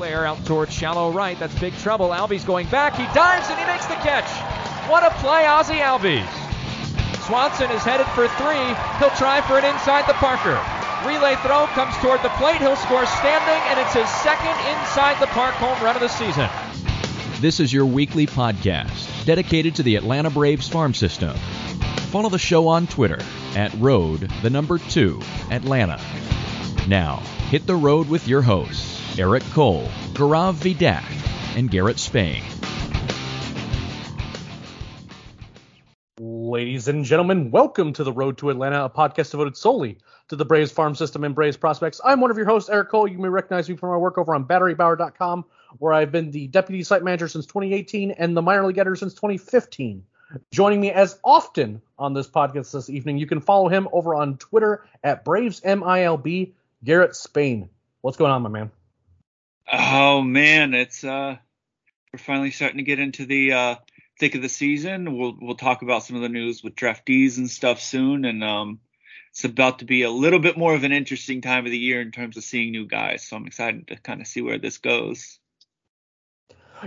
Flair out towards shallow right. That's big trouble. Albies going back. He dives and he makes the catch. What a play, Ozzie Albies. Swanson is headed for three. He'll try for an inside the Parker. Relay throw comes toward the plate. He'll score standing, and it's his second inside the park home run of the season. This is your weekly podcast dedicated to the Atlanta Braves farm system. Follow the show on Twitter at road the number two Atlanta. Now, hit the road with your hosts. Eric Cole, Gaurav Vidak, and Garrett Spain. Ladies and gentlemen, welcome to the Road to Atlanta, a podcast devoted solely to the Braves farm system and Braves prospects. I'm one of your hosts, Eric Cole. You may recognize me from my work over on BatteryPower.com, where I've been the deputy site manager since 2018 and the minor league editor since 2015. Joining me as often on this podcast this evening, you can follow him over on Twitter at BravesMILB, Garrett Spain. What's going on, my man? Oh man, it's uh we're finally starting to get into the uh thick of the season. We'll we'll talk about some of the news with draftees and stuff soon and um it's about to be a little bit more of an interesting time of the year in terms of seeing new guys. So I'm excited to kind of see where this goes.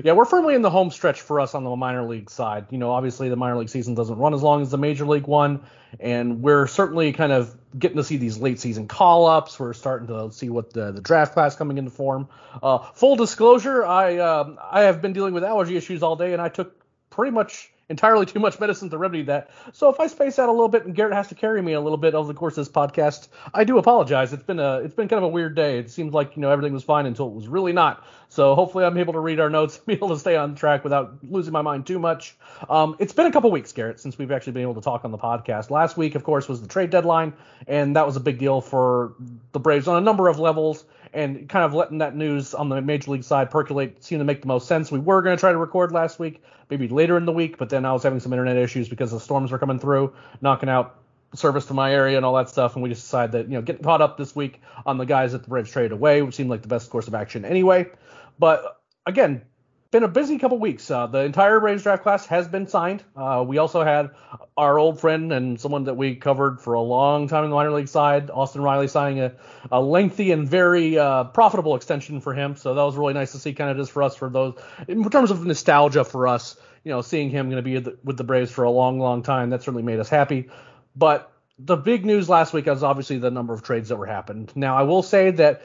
Yeah, we're firmly in the home stretch for us on the minor league side. You know, obviously the minor league season doesn't run as long as the major league one, and we're certainly kind of getting to see these late season call ups. We're starting to see what the, the draft class coming into form. Uh, full disclosure, I uh, I have been dealing with allergy issues all day, and I took pretty much entirely too much medicine to remedy that. So if I space out a little bit and Garrett has to carry me a little bit over the course of this podcast, I do apologize. It's been a it's been kind of a weird day. It seems like you know everything was fine until it was really not. So hopefully I'm able to read our notes, and be able to stay on track without losing my mind too much. Um, it's been a couple weeks, Garrett, since we've actually been able to talk on the podcast. Last week, of course, was the trade deadline, and that was a big deal for the Braves on a number of levels and kind of letting that news on the major league side percolate seemed to make the most sense. We were going to try to record last week, maybe later in the week, but then I was having some internet issues because the storms were coming through, knocking out service to my area and all that stuff, and we just decided that you know getting caught up this week on the guys that the Braves traded away, which seemed like the best course of action anyway. But again, been a busy couple weeks. Uh, the entire Braves draft class has been signed. Uh, we also had our old friend and someone that we covered for a long time in the minor league side, Austin Riley, signing a, a lengthy and very uh, profitable extension for him. So that was really nice to see, kind of just for us, for those in terms of nostalgia for us. You know, seeing him going to be with the Braves for a long, long time, that certainly made us happy. But the big news last week was obviously the number of trades that were happened. Now, I will say that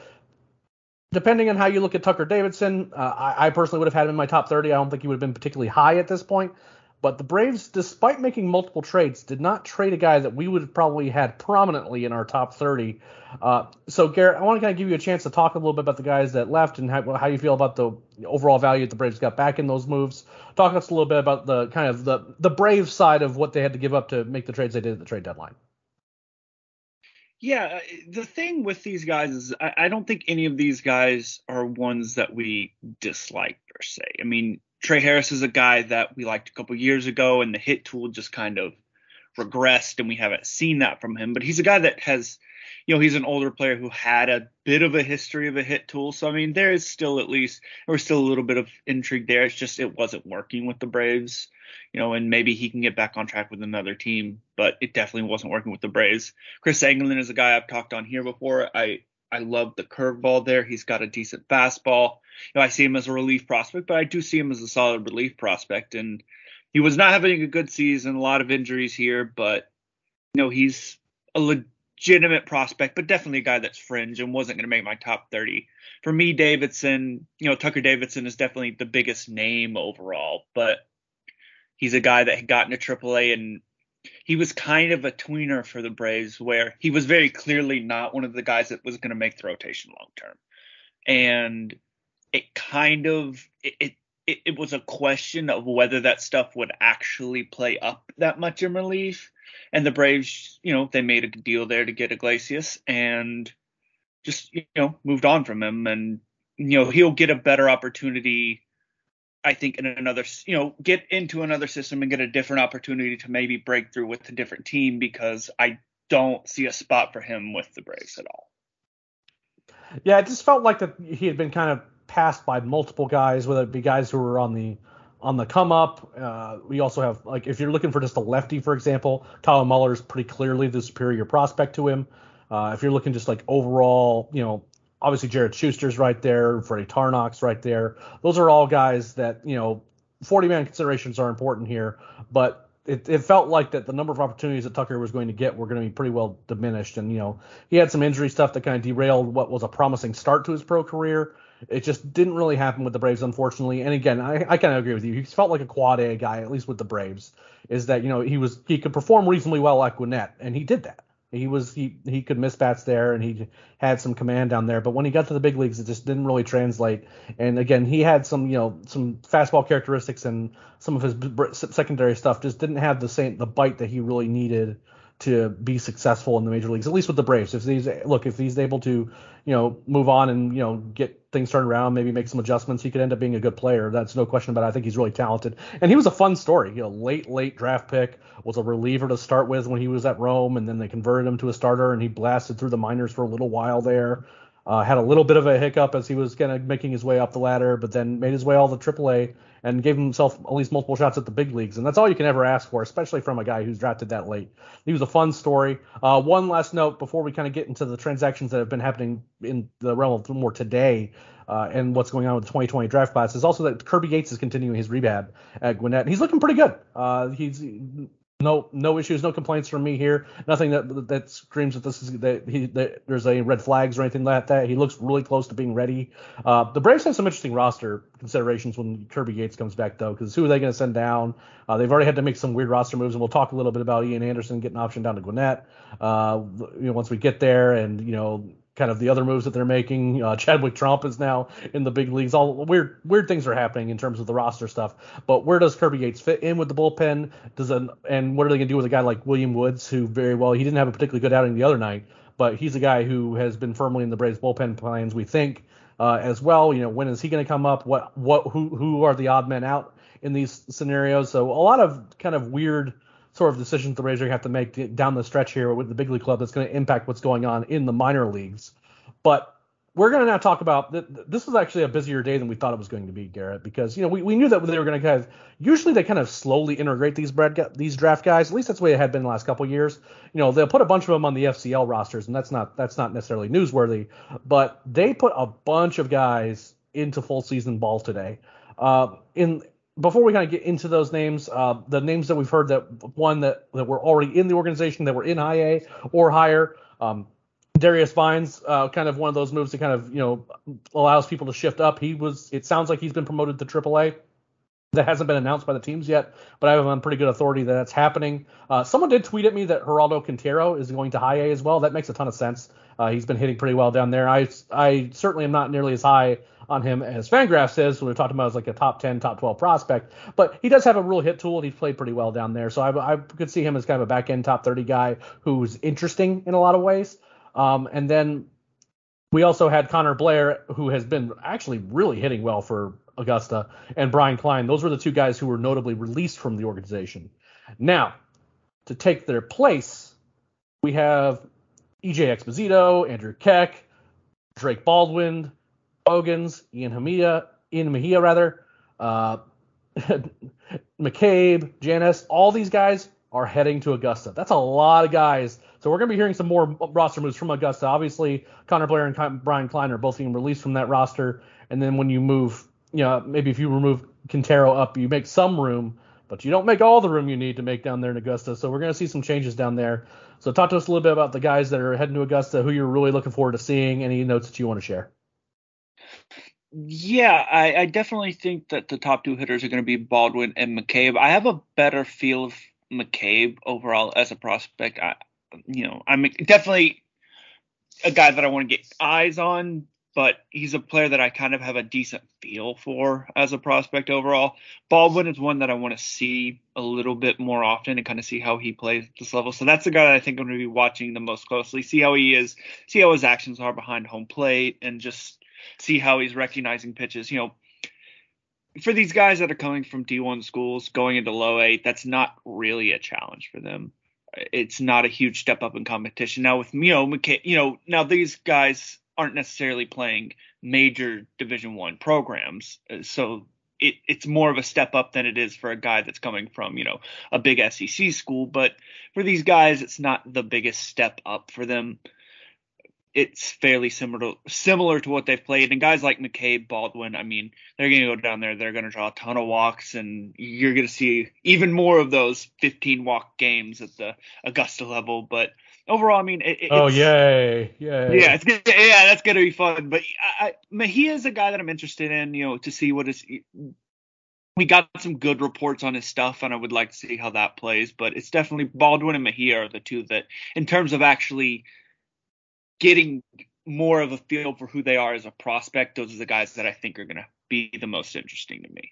depending on how you look at Tucker Davidson, uh, I, I, personally would have had him in my top 30. I don't think he would have been particularly high at this point. But the Braves, despite making multiple trades, did not trade a guy that we would have probably had prominently in our top 30. Uh, so, Garrett, I want to kind of give you a chance to talk a little bit about the guys that left and how, how you feel about the overall value that the Braves got back in those moves. Talk us a little bit about the kind of the the Brave side of what they had to give up to make the trades they did at the trade deadline. Yeah, uh, the thing with these guys is I, I, don't think any of these guys are ones that we dislike per se. I mean, Trey Harris is a guy that we liked a couple years ago, and the hit tool just kind of regressed, and we haven't seen that from him. But he's a guy that has, you know, he's an older player who had a bit of a history of a hit tool. So I mean, there is still at least there was still a little bit of intrigue there. It's just it wasn't working with the Braves you know, and maybe he can get back on track with another team, but it definitely wasn't working with the Braves. Chris Engelland is a guy I've talked on here before. I I love the curveball there. He's got a decent fastball. You know, I see him as a relief prospect, but I do see him as a solid relief prospect. And he was not having a good season, a lot of injuries here, but you know, he's a legitimate prospect, but definitely a guy that's fringe and wasn't going to make my top 30. For me, Davidson, you know, Tucker Davidson is definitely the biggest name overall, but he's a guy that had gotten to AAA and he was kind of a tweener for the Braves, where he was very clearly not one of the guys that was going to make the rotation long term, and it kind of it, it it was a question of whether that stuff would actually play up that much in relief. And the Braves, you know, they made a deal there to get Iglesias and just you know moved on from him, and you know he'll get a better opportunity I think in another, you know, get into another system and get a different opportunity to maybe break through with a different team because I don't see a spot for him with the Braves at all. Yeah, it just felt like that he had been kind of passed by multiple guys, whether it be guys who were on the on the come up. Uh, we also have like if you're looking for just a lefty, for example, Kyle Muller is pretty clearly the superior prospect to him. Uh, if you're looking just like overall, you know, obviously Jared Schuster's right there, Freddy Tarnok's right there. Those are all guys that you know 40 man considerations are important here, but it, it, felt like that the number of opportunities that Tucker was going to get were going to be pretty well diminished. And you know he had some injury stuff that kind of derailed what was a promising start to his pro career. It just didn't really happen with the Braves, unfortunately. And again, I, I kind of agree with you. He felt like a quad A guy, at least with the Braves. Is that you know he was he could perform reasonably well at Gwinnett, and he did that. He was he he could miss bats there, and he had some command down there. But when he got to the big leagues, it just didn't really translate. And again, he had some you know some fastball characteristics, and some of his secondary stuff just didn't have the same the bite that he really needed to be successful in the major leagues, at least with the Braves. If he's look, if he's able to, you know, move on and you know get things turned around, maybe make some adjustments, he could end up being a good player. That's no question about. it. I think he's really talented, and he was a fun story. You know, late late draft pick was a reliever to start with when he was at Rome, and then they converted him to a starter, and he blasted through the minors for a little while there. Uh, had a little bit of a hiccup as he was kind of making his way up the ladder, but then made his way all the AAA and gave himself at least multiple shots at the big leagues. And that's all you can ever ask for, especially from a guy who's drafted that late. He was a fun story. Uh, one last note before we kind of get into the transactions that have been happening in the realm of more today. Uh, and what's going on with the 2020 draft class is also that Kirby Yates is continuing his rehab at Gwinnett. He's looking pretty good. Uh, he's no no issues, no complaints from me here. Nothing that that screams that this is that he that there's any red flags or anything like that. He looks really close to being ready. Uh, the Braves have some interesting roster considerations when Kirby Yates comes back though, because who are they going to send down? Uh, they've already had to make some weird roster moves, and we'll talk a little bit about Ian Anderson getting option down to Gwinnett. Uh, you know, once we get there, and you know kind of the other moves that they're making. Uh, Chadwick Tromp is now in the big leagues. All weird weird things are happening in terms of the roster stuff. But where does Kirby Yates fit in with the bullpen? Does an, and what are they going to do with a guy like William Woods, who very well he didn't have a particularly good outing the other night, but he's a guy who has been firmly in the Braves bullpen plans. We think. Uh, as well, you know, when is he going to come up? What, what, who, who are the odd men out in these scenarios? So a lot of kind of weird sort of decisions the Braves have to make down the stretch here with the big league club that's going to impact what's going on in the minor leagues. But we're going to now talk about this was actually a busier day than we thought it was going to be, Garrett, because you know we, we knew that they were going to kind of usually they kind of slowly integrate these bread, these draft guys. At least that's the way it had been the last couple years. You know they'll put a bunch of them on the FCL rosters, and that's not that's not necessarily newsworthy, but they put a bunch of guys into full season ball today. Uh, in before we kind of get into those names, uh, the names that we've heard that one that that were already in the organization that were in high A or higher. Um, Darius Vines, uh, kind of one of those moves that kind of you know allows people to shift up. He was. It sounds like he's been promoted to AAA. That hasn't been announced by the teams yet, but I have on pretty good authority that that's happening. Uh, someone did tweet at me that Geraldo Quintero is going to high A as well. That makes a ton of sense. Uh, he's been hitting pretty well down there. I I certainly am not nearly as high on him as Fangraph says. When we talked about as like a top 10, top 12 prospect, but he does have a real hit tool and he's played pretty well down there. So I, I could see him as kind of a back end top 30 guy who's interesting in a lot of ways. Um, and then we also had Connor Blair, who has been actually really hitting well for Augusta, and Brian Klein. Those were the two guys who were notably released from the organization. Now, to take their place, we have EJ Exposito, Andrew Keck, Drake Baldwin, Ogans, Ian Hamia, Ian Mejia rather, uh, McCabe, Janas, all these guys are heading to Augusta. That's a lot of guys so we're going to be hearing some more roster moves from Augusta. Obviously, Connor Blair and Brian Klein are both being released from that roster. And then when you move, you know, maybe if you remove Quintero up, you make some room, but you don't make all the room you need to make down there in Augusta. So we're going to see some changes down there. So talk to us a little bit about the guys that are heading to Augusta, who you're really looking forward to seeing, any notes that you want to share. Yeah, I, I definitely think that the top two hitters are going to be Baldwin and McCabe. I have a better feel of McCabe overall as a prospect. I, you know, I'm definitely a guy that I want to get eyes on, but he's a player that I kind of have a decent feel for as a prospect overall. Baldwin is one that I want to see a little bit more often and kind of see how he plays at this level. So that's the guy that I think I'm going to be watching the most closely, see how he is, see how his actions are behind home plate, and just see how he's recognizing pitches. You know, for these guys that are coming from D1 schools going into low A, that's not really a challenge for them. It's not a huge step up in competition. Now with you know, McKay, you know, now these guys aren't necessarily playing major Division One programs, uh, so it, it's more of a step up than it is for a guy that's coming from you know a big SEC school. But for these guys, it's not the biggest step up for them it's fairly similar to, similar to what they've played. And guys like McCabe, Baldwin, I mean, they're going to go down there. They're going to draw a ton of walks, and you're going to see even more of those 15 walk games at the Augusta level. But overall, I mean, it, oh yay, yay, yeah, it's gonna, yeah, that's going to be fun. But I, I, Mejia is a guy that I'm interested in, you know, to see what is. We got some good reports on his stuff, and I would like to see how that plays. But it's definitely Baldwin and Mejia are the two that, in terms of actually getting more of a feel for who they are as a prospect, those are the guys that I think are going to be the most interesting to me.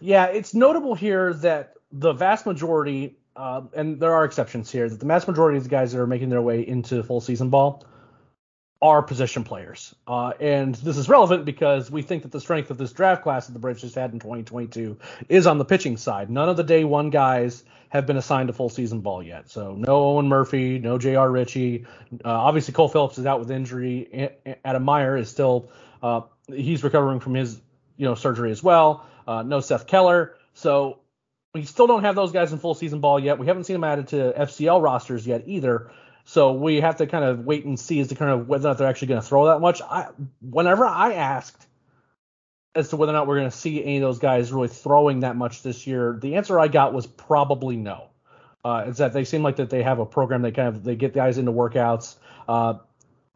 Yeah, it's notable here that the vast majority, uh, and there are exceptions here, that the vast majority of the guys that are making their way into full season ball are position players. Uh, and this is relevant because we think that the strength of this draft class that the Braves just had in 2022 is on the pitching side. None of the day one guys have been assigned to full season ball yet. So no Owen Murphy, no J.R. Ritchie. Uh, obviously, Cole Phillips is out with injury. Adam Maier is still uh, he's recovering from his you know surgery as well. Uh, no Seth Keller. So we still don't have those guys in full season ball yet. We haven't seen them added to FCL rosters yet either. So we have to kind of wait and see as to kind of whether or not they're actually going to throw that much. I, whenever I asked as to whether or not we're going to see any of those guys really throwing that much this year, the answer I got was probably no. Uh, is that they seem like that they have a program they kind of they get guys into workouts. Uh,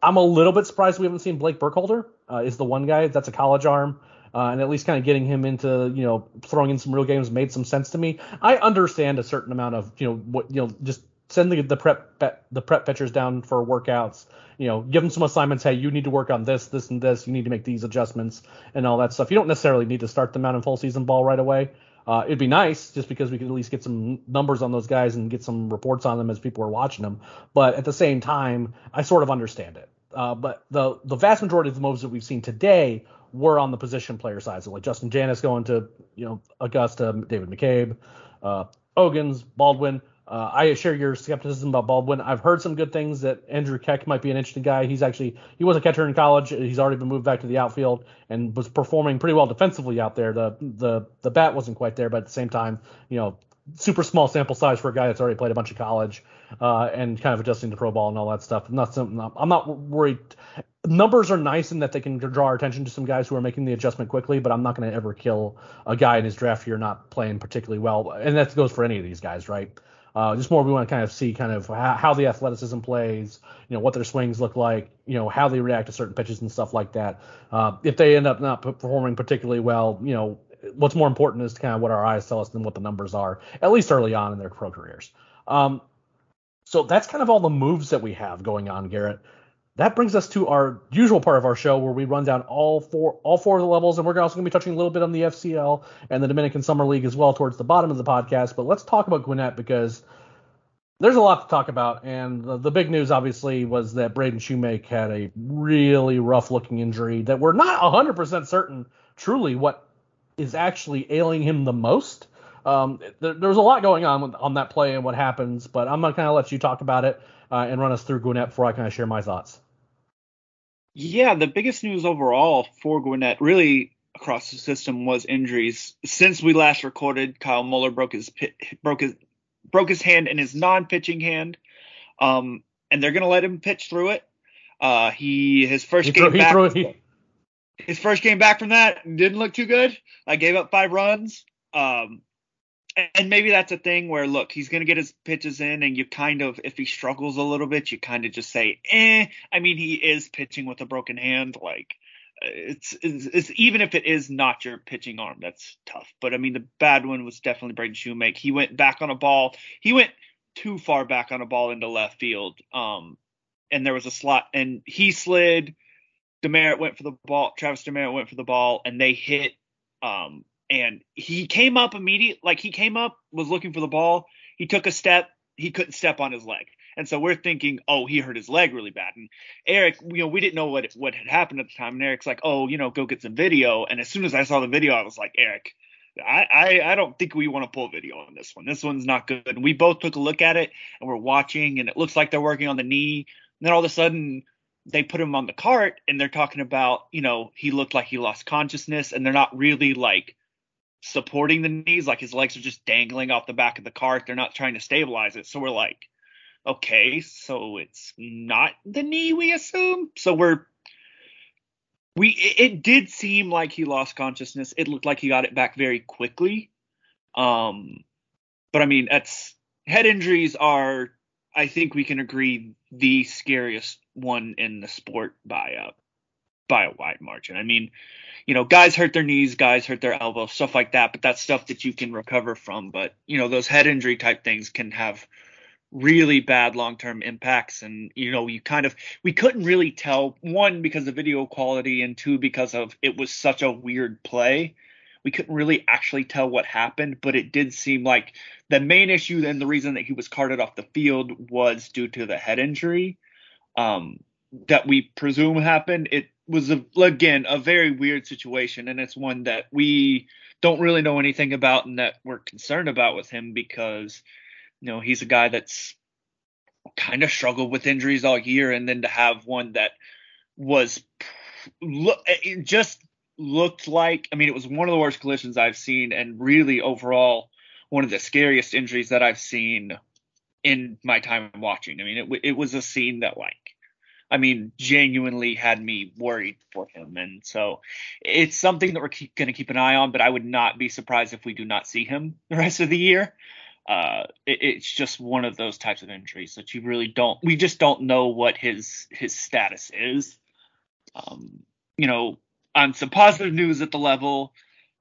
I'm a little bit surprised we haven't seen Blake Burkholder. Uh, is the one guy that's a college arm. Uh, and at least kind of getting him into you know throwing in some real games made some sense to me. I understand a certain amount of you know what you know just send the, the prep the prep pitchers down for workouts. You know, give them some assignments. Hey, you need to work on this, this, and this. You need to make these adjustments and all that stuff. You don't necessarily need to start them out in full season ball right away. Uh, it'd be nice just because we could at least get some numbers on those guys and get some reports on them as people are watching them. But at the same time, I sort of understand it. Uh, but the the vast majority of the moves that we've seen today were on the position player side. So like Justin Janas going to you know Augusta, David McCabe, uh, Ogans, Baldwin. Uh, I share your skepticism about Baldwin. I've heard some good things that Andrew Keck might be an interesting guy. He's actually he was a catcher in college. He's already been moved back to the outfield and was performing pretty well defensively out there. The the the bat wasn't quite there, but at the same time, you know, super small sample size for a guy that's already played a bunch of college uh, and kind of adjusting to pro ball and all that stuff. Not something I'm not worried. Numbers are nice in that they can draw our attention to some guys who are making the adjustment quickly, but I'm not going to ever kill a guy in his draft year not playing particularly well, and that goes for any of these guys, right? Uh, just more we want to kind of see kind of how, how, the athleticism plays, you know, what their swings look like, you know, how they react to certain pitches and stuff like that. Uh, if they end up not performing particularly well, you know, what's more important is kind of what our eyes tell us than what the numbers are, at least early on in their pro careers. Um, so that's kind of all the moves that we have going on, Garrett that brings us to our usual part of our show where we run down all four all four of the levels, and we're also going to be touching a little bit on the FCL and the Dominican Summer League as well towards the bottom of the podcast. But let's talk about Gwinnett because there's a lot to talk about, and the, the big news obviously was that Braden Shewmake had a really rough looking injury that we're not 100% certain truly what is actually ailing him the most. Um, there, there's a lot going on on that play and what happens, but I'm gonna kind of let you talk about it uh, and run us through Gwinnett before I kind of share my thoughts. Yeah, the biggest news overall for Gwinnett, really across the system, was injuries. Since we last recorded, Kyle Muller broke his broke his broke his hand in his non-pitching hand, um, and they're gonna let him pitch through it. Uh, he his first he game threw, back. Threw, he... His first game back from that didn't look too good. I gave up five runs. Um, and maybe that's a thing where look, he's gonna get his pitches in, and you kind of, if he struggles a little bit, you kind of just say, eh. I mean, he is pitching with a broken hand. Like, it's, it's, it's even if it is not your pitching arm, that's tough. But I mean, the bad one was definitely Braden Shewmake. He went back on a ball. He went too far back on a ball into left field. Um, and there was a slot, and he slid. Demeritte went for the ball. Travis Demeritte went for the ball, and they hit. Um, and he came up immediate, like he came up, was looking for the ball. He took a step. He couldn't step on his leg. And so we're thinking, oh, he hurt his leg really bad. And Eric, you know, we didn't know what what had happened at the time. And Eric's like, oh, you know, go get some video. And as soon as I saw the video, I was like, Eric, I I, I don't think we want to pull video on this one. This one's not good. And we both took a look at it and we're watching, and it looks like they're working on the knee. And then all of a sudden, they put him on the cart and they're talking about, you know, he looked like he lost consciousness, and they're not really like supporting the knees, like his legs are just dangling off the back of the cart. They're not trying to stabilize it. So we're like, okay, so it's not the knee, we assume. So we're we it did seem like he lost consciousness. It looked like he got it back very quickly. Um, but I mean, that's head injuries are, I think we can agree, the scariest one in the sport by a by a wide margin. I mean, you know, guys hurt their knees, guys hurt their elbows, stuff like that, but that's stuff that you can recover from. But you know, those head injury type things can have really bad long-term impacts and you know you kind of we couldn't really tell one because of video quality and two because of it was such a weird play we couldn't really actually tell what happened but it did seem like the main issue and the reason that he was carted off the field was due to the head injury um, that we presume happened it was a, again a very weird situation and it's one that we don't really know anything about and that we're concerned about with him because you know, he's a guy that's kind of struggled with injuries all year, and then to have one that was look it just looked like I mean it was one of the worst collisions I've seen, and really overall one of the scariest injuries that I've seen in my time watching. I mean it it was a scene that like I mean, genuinely had me worried for him. And so it's something that we're going to keep an eye on, but I would not be surprised if we do not see him the rest of the year uh, it, it's just one of those types of injuries that you really don't. We just don't know what his his status is. Um, you know, on some positive news at the level,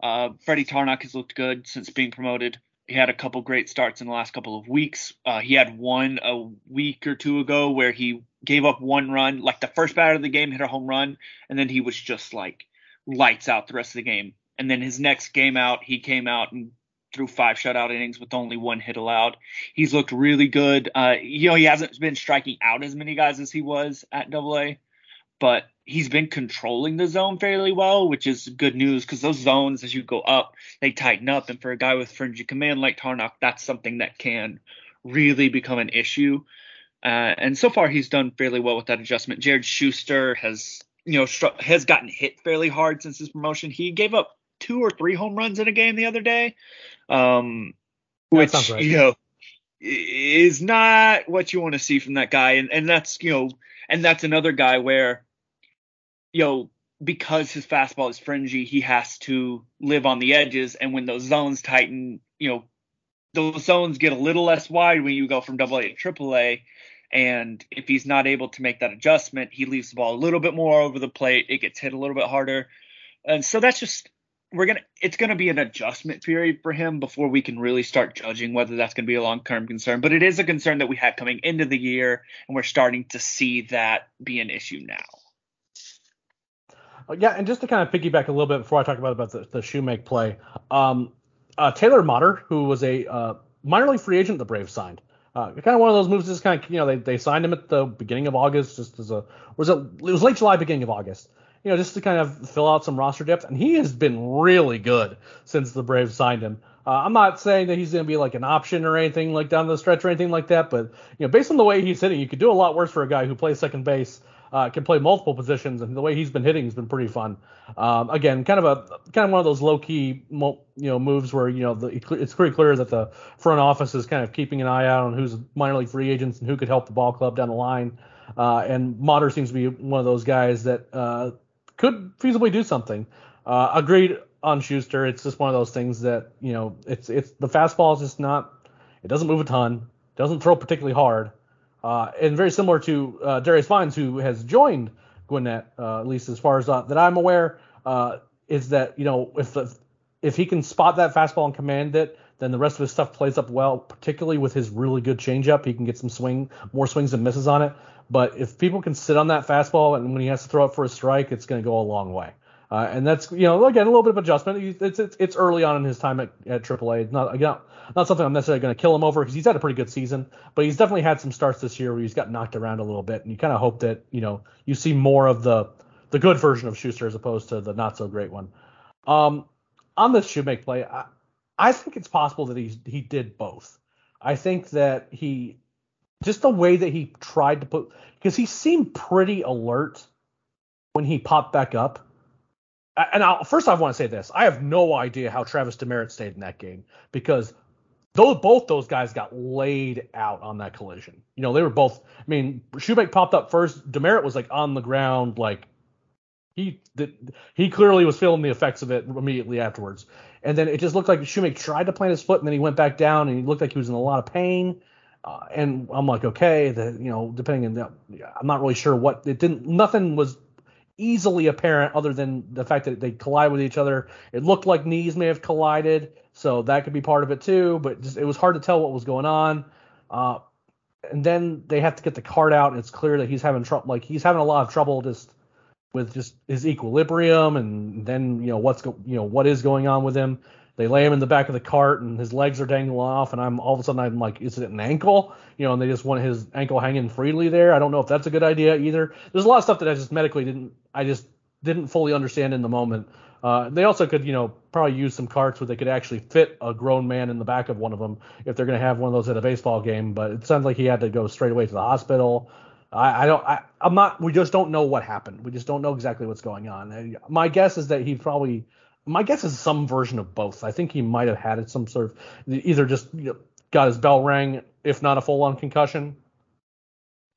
uh, Freddy Tarnok has looked good since being promoted. He had a couple great starts in the last couple of weeks. Uh, he had one a week or two ago where he gave up one run, like the first batter of the game, hit a home run, and then he was just like lights out the rest of the game. And then his next game out, he came out and threw five shutout innings with only one hit allowed. He's looked really good. Uh, you know, he hasn't been striking out as many guys as he was at Double A, but he's been controlling the zone fairly well, which is good news because those zones, as you go up, they tighten up. And for a guy with fringy command like Tarnok, that's something that can really become an issue. Uh, and so far, he's done fairly well with that adjustment. Jared Schuster has, you know, stru- has gotten hit fairly hard since his promotion. He gave up two or three home runs in a game the other day, um, which right. you know is not what you want to see from that guy, and and that's you know, and that's another guy where you know because his fastball is fringy, he has to live on the edges, and when those zones tighten, you know, those zones get a little less wide when you go from Double A to Triple A. And if he's not able to make that adjustment, he leaves the ball a little bit more over the plate. It gets hit a little bit harder. And so that's just we're gonna it's gonna be an adjustment period for him before we can really start judging whether that's gonna be a long term concern. But it is a concern that we had coming into the year, and we're starting to see that be an issue now. Yeah, and just to kind of piggyback a little bit before I talk about about the, the Shewmake play, um, uh, Taylor Motter, who was a uh, minor league free agent the Braves signed. Uh, kind of one of those moves. Just kind of you know they, they signed him at the beginning of August, just as a was it it was late July, beginning of August, you know, just to kind of fill out some roster depth. And he has been really good since the Braves signed him. Uh, I'm not saying that he's going to be like an option or anything like down the stretch or anything like that, but you know, based on the way he's hitting, you could do a lot worse for a guy who plays second base, uh, can play multiple positions, and the way he's been hitting has been pretty fun. Um, again, kind of a kind of one of those low key, you know, moves where you know the, it's pretty clear that the front office is kind of keeping an eye out on who's minor league free agents and who could help the ball club down the line. Uh, and Motter seems to be one of those guys that uh, could feasibly do something. Uh, agreed on Schuster. It's just one of those things that you know, it's it's the fastball is just not. It doesn't move a ton. Doesn't throw particularly hard. Uh, and very similar to uh, Darius Vines, who has joined Gwinnett, uh, at least as far as uh, that I'm aware, uh, is that you know if the if he can spot that fastball and command it, then the rest of his stuff plays up well, particularly with his really good changeup. He can get some swing, more swings and misses on it. But if people can sit on that fastball and when he has to throw it for a strike, it's going to go a long way. Uh, and that's you know again a little bit of adjustment. It's it's, it's early on in his time at, at AAA. Not again not something I'm necessarily going to kill him over because he's had a pretty good season, but he's definitely had some starts this year where he's got knocked around a little bit, and you kind of hope that you know you see more of the the good version of Schuster as opposed to the not so great one. Um, on this Shewmake play, I, I think it's possible that he he did both. I think that he just the way that he tried to put because he seemed pretty alert when he popped back up. And I'll, first, I want to say this: I have no idea how Travis Demeritte stayed in that game because those both those guys got laid out on that collision. You know, they were both. I mean, Shewmake popped up first. Demeritte was like on the ground, like he did, he clearly was feeling the effects of it immediately afterwards. And then it just looked like Shewmake tried to plant his foot, and then he went back down, and he looked like he was in a lot of pain. Uh, and I'm like, okay, the you know, depending on the, I'm not really sure what it didn't. Nothing was easily apparent other than the fact that they collide with each other. It looked like knees may have collided, so that could be part of it too. But just, it was hard to tell what was going on. Uh, and then they have to get the card out, and it's clear that he's having trouble. Like he's having a lot of trouble just with just his equilibrium, and then you know what's go- you know what is going on with him. They lay him in the back of the cart, and his legs are dangling off, and I'm all of a sudden I'm like, is it an ankle? You know, and they just want his ankle hanging freely there. I don't know if that's a good idea either. There's a lot of stuff that I just medically didn't, I just didn't fully understand in the moment. Uh, they also could, you know, probably use some carts where they could actually fit a grown man in the back of one of them if they're going to have one of those at a baseball game. But it sounds like he had to go straight away to the hospital. I, I don't. I, I'm not. We just don't know what happened. We just don't know exactly what's going on. My guess is that he probably. My guess is some version of both. I think he might have had some sort of either just you know, got his bell rang, if not a full-on concussion,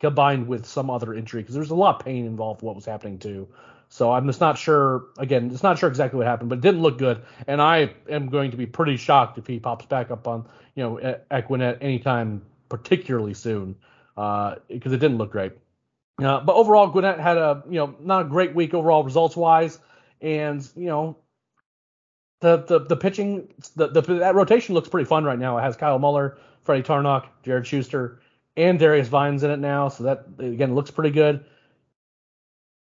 combined with some other injury because there's a lot of pain involved. What was happening too. So I'm just not sure. Again, it's not sure exactly what happened, but it didn't look good. And I am going to be pretty shocked if he pops back up on you know Gwinnett anytime particularly soon because uh, it didn't look great. Uh, but overall, Gwinnett had a you know not a great week overall results wise, and you know the the the pitching the, the that rotation looks pretty fun right now. It has Kyle Muller, Freddy Tarnok, Jared Schuster, and Darius Vines in it now, so that again looks pretty good.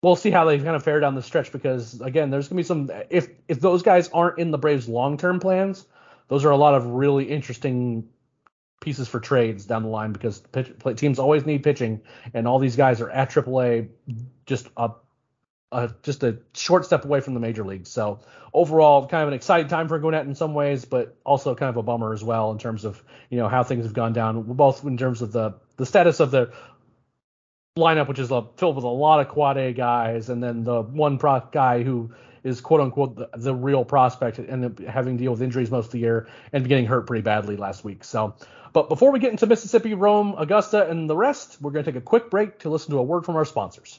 We'll see how they kind of fare down the stretch because again, there's gonna be some if if those guys aren't in the Braves' long term plans, those are a lot of really interesting pieces for trades down the line because pitch, teams always need pitching, and all these guys are at AAA, just a, just a short step away from the major leagues. So overall, kind of an exciting time for Gwinnett in some ways, but also kind of a bummer as well in terms of you know how things have gone down, both in terms of the the status of the lineup, which is filled with a lot of quad A guys, and then the one pro guy who is quote unquote the, the real prospect and having to deal with injuries most of the year and getting hurt pretty badly last week. So but before we get into Mississippi, Rome, Augusta, and the rest, we're going to take a quick break to listen to a word from our sponsors.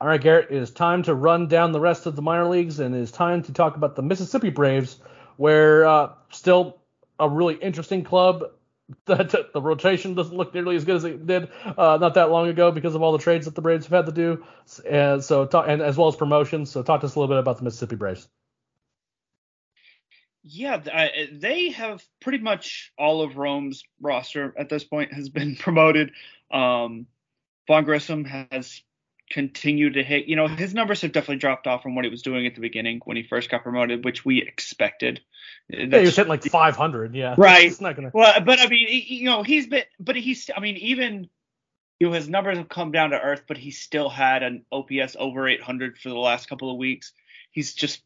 All right, Garrett, it is time to run down the rest of the minor leagues and it is time to talk about the Mississippi Braves, where uh, still a really interesting club. the, the rotation doesn't look nearly as good as it did uh, not that long ago because of all the trades that the Braves have had to do, and so and as well as promotions. So talk to us a little bit about the Mississippi Braves. Yeah, they have pretty much all of Rome's roster at this point has been promoted. Um, Vaughn Grissom has continued to hit. You know, his numbers have definitely dropped off from what he was doing at the beginning when he first got promoted, which we expected. That's, yeah, he was hitting like 500. Yeah, right. It's not gonna. Well, but I mean, you know, he's been, but he's, I mean, even you know, his numbers have come down to earth, but he still had an OPS over 800 for the last couple of weeks. He's just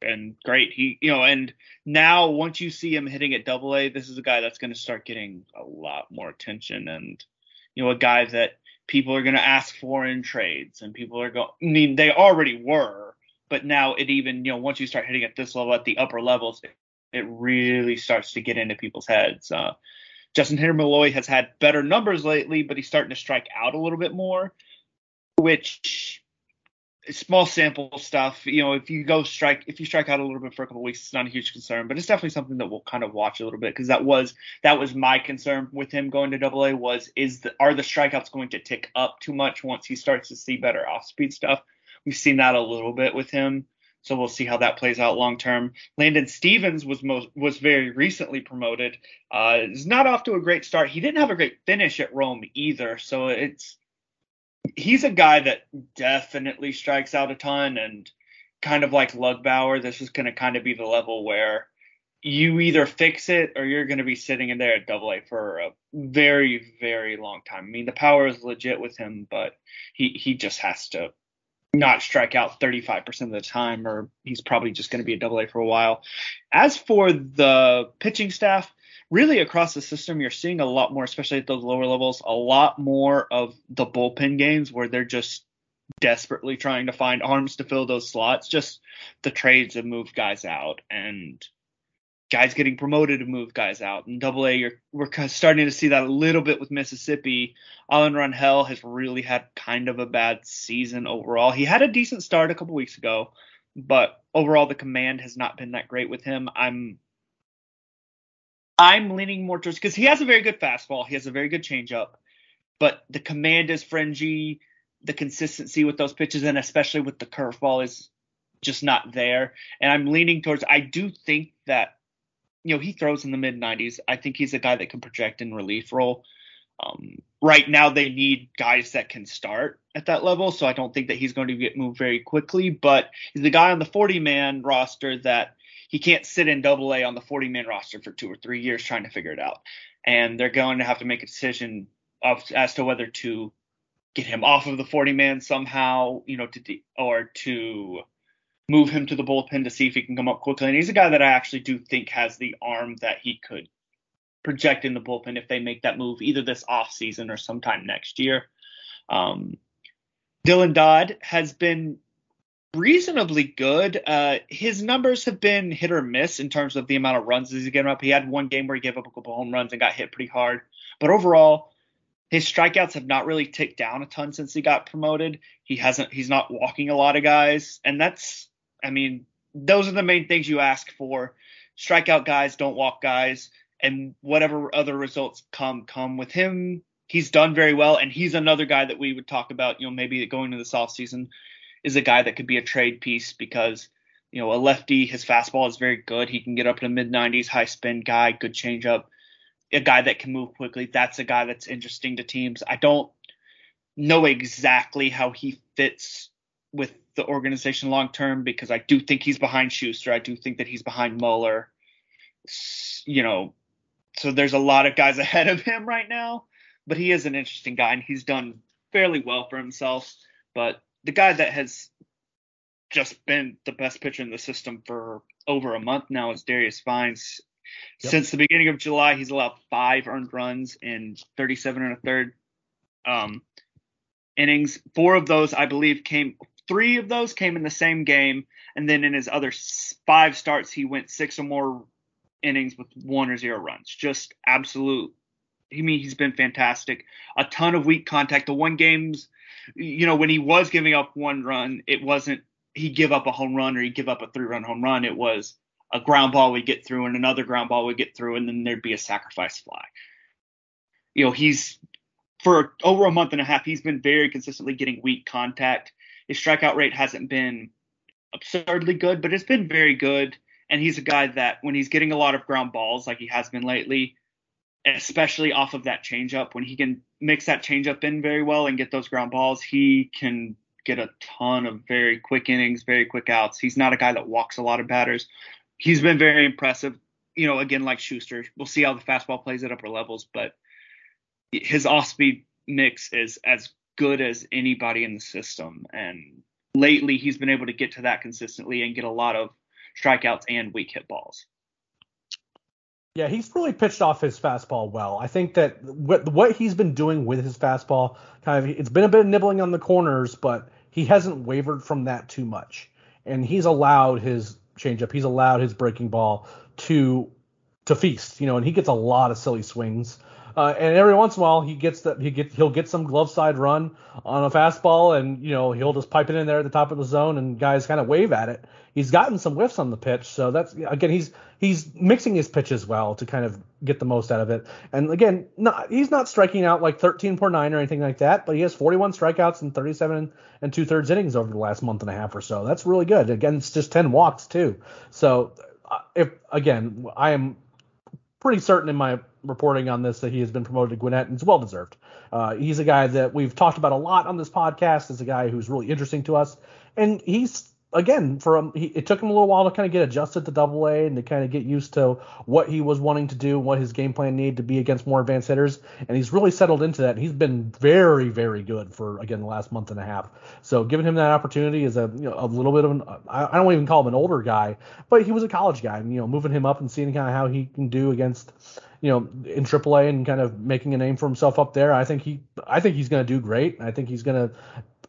been great. He, you know, and now once you see him hitting at Double A, this is a guy that's going to start getting a lot more attention, and you know, a guy that people are going to ask for in trades, and people are going. I mean, they already were, but now it even, you know, once you start hitting at this level, at the upper levels, it, it really starts to get into people's heads. Uh, Justyn-Henry Malloy has had better numbers lately, but he's starting to strike out a little bit more, which small sample stuff. You know, if you go strike, if you strike out a little bit for a couple weeks, it's not a huge concern, but it's definitely something that we'll kind of watch a little bit because that was that was my concern with him going to Double A was is the are the strikeouts going to tick up too much once he starts to see better off speed stuff? We've seen that a little bit with him. So we'll see how that plays out long term. Landon Stephens was most was very recently promoted. Uh, is not off to a great start. He didn't have a great finish at Rome either. So it's he's a guy that definitely strikes out a ton and kind of like Lugbauer, this is going to kind of be the level where you either fix it or you're going to be sitting in there at double A for a very, very long time. I mean, the power is legit with him, but he, he just has to not strike out 35% of the time or he's probably just going to be a double A for a while. As for the pitching staff, really across the system, you're seeing a lot more, especially at those lower levels, a lot more of the bullpen games where they're just desperately trying to find arms to fill those slots. Just the trades have moved guys out and guys getting promoted to move guys out. And double A, you're, we're starting to see that a little bit with Mississippi. Alan Rangel has really had kind of a bad season overall. He had a decent start a couple weeks ago, but overall the command has not been that great with him. I'm I'm leaning more towards because he has a very good fastball, he has a very good changeup, but the command is fringy. The consistency with those pitches and especially with the curveball is just not there. And I'm leaning towards. I do think that you know he throws in the mid 90s. I think he's a guy that can project in relief role. Um, right now they need guys that can start at that level, so I don't think that he's going to get moved very quickly. But he's the guy on the 40 man roster that he can't sit in double A on the 40 man roster for two or three years trying to figure it out. And they're going to have to make a decision of, as to whether to get him off of the 40 man somehow, you know, to de- or to move him to the bullpen to see if he can come up quickly. And he's a guy that I actually do think has the arm that he could project in the bullpen if they make that move either this off season or sometime next year. Um, Dylan Dodd has been reasonably good. Uh, his numbers have been hit or miss in terms of the amount of runs he's given up. He had one game where he gave up a couple home runs and got hit pretty hard, but overall, his strikeouts have not really ticked down a ton since he got promoted. He hasn't. He's not walking a lot of guys, and that's. I mean, those are the main things you ask for. Strikeout guys don't walk guys, and whatever other results come come with him. He's done very well, and he's another guy that we would talk about. You know, maybe going to the soft season is a guy that could be a trade piece because you know a lefty, his fastball is very good. He can get up to mid 90s, high spin guy, good changeup. A guy that can move quickly. That's a guy that's interesting to teams. I don't know exactly how he fits with the organization long term because I do think he's behind Schuster. I do think that he's behind Muller. You know, so there's a lot of guys ahead of him right now, but he is an interesting guy and he's done fairly well for himself. But the guy that has just been the best pitcher in the system for over a month now is Darius Vines. Yep. Since the beginning of July, he's allowed five earned runs in 37 and a third um, innings. Four of those, I believe, came. Three of those came in the same game, and then in his other five starts, he went six or more innings with one or zero runs. Just absolute. I mean, he's been fantastic. A ton of weak contact. The one games you know, when he was giving up one run, it wasn't he give up a home run or he give up a three run home run. It was a ground ball we get through and another ground ball we get through, and then there'd be a sacrifice fly. you know, he's for over a month and a half, he's been very consistently getting weak contact. His strikeout rate hasn't been absurdly good, but it's been very good. And he's a guy that when he's getting a lot of ground balls, like he has been lately, especially off of that changeup, when he can mix that changeup in very well and get those ground balls, he can get a ton of very quick innings, very quick outs. He's not a guy that walks a lot of batters. He's been very impressive. You know, again, like Schuster, we'll see how the fastball plays at upper levels, but his off speed mix is as good as anybody in the system. And lately, he's been able to get to that consistently and get a lot of strikeouts and weak hit balls. Yeah, he's really pitched off his fastball well. I think that what what he's been doing with his fastball, kind of, it's been a bit of nibbling on the corners, but he hasn't wavered from that too much. And he's allowed his changeup, he's allowed his breaking ball to to feast, you know, and he gets a lot of silly swings. Uh, and every once in a while he gets that he get he'll get some glove side run on a fastball and you know he'll just pipe it in there at the top of the zone and guys kind of wave at it. He's gotten some whiffs on the pitch, so that's again he's he's mixing his pitches well to kind of get the most out of it. And again, not he's not striking out like 13 per nine or anything like that, but he has 41 strikeouts in 37 and two thirds innings over the last month and a half or so. That's really good. Again, it's just 10 walks too. So uh, if again, I am pretty certain in my reporting on this that he has been promoted to Gwinnett, and it's well deserved. Uh, he's a guy that we've talked about a lot on this podcast. Is a guy who's really interesting to us, and he's again, for him, he, it took him a little while to kind of get adjusted to Double A and to kind of get used to what he was wanting to do, what his game plan needed to be against more advanced hitters, and he's really settled into that. He's been very, very good for again the last month and a half. So giving him that opportunity is a you know, a little bit of an I don't even call him an older guy, but he was a college guy, and you know moving him up and seeing kind of how he can do against you know in AAA and kind of making a name for himself up there. I think he I think he's going to do great. I think he's going to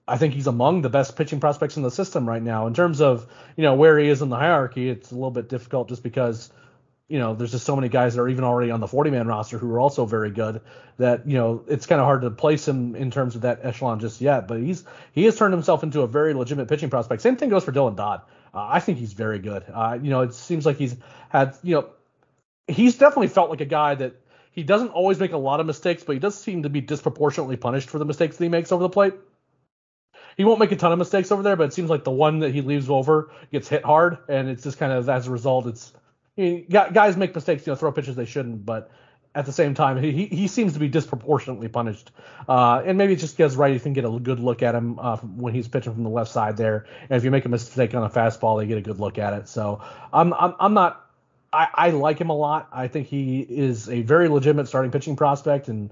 I think he's among the best pitching prospects in the system right now. In terms of you know where he is in the hierarchy, it's a little bit difficult just because you know there's just so many guys that are even already on the 40 man roster who are also very good that you know it's kind of hard to place him in terms of that echelon just yet. But he's he has turned himself into a very legitimate pitching prospect. Same thing goes for Dylan Dodd. Uh, I think he's very good. Uh, you know, it seems like he's had you know he's definitely felt like a guy that he doesn't always make a lot of mistakes, but he does seem to be disproportionately punished for the mistakes that he makes over the plate he won't make a ton of mistakes over there, but it seems like the one that he leaves over gets hit hard, and it's just kind of as a result, it's guys make mistakes, you know, throw pitches they shouldn't, but at the same time, he he seems to be disproportionately punished, uh, and maybe it's just because righties can get a good look at him uh, when he's pitching from the left side there, and if you make a mistake on a fastball, they get a good look at it. So I'm I'm, I'm not. I, I like him a lot. I think he is a very legitimate starting pitching prospect, and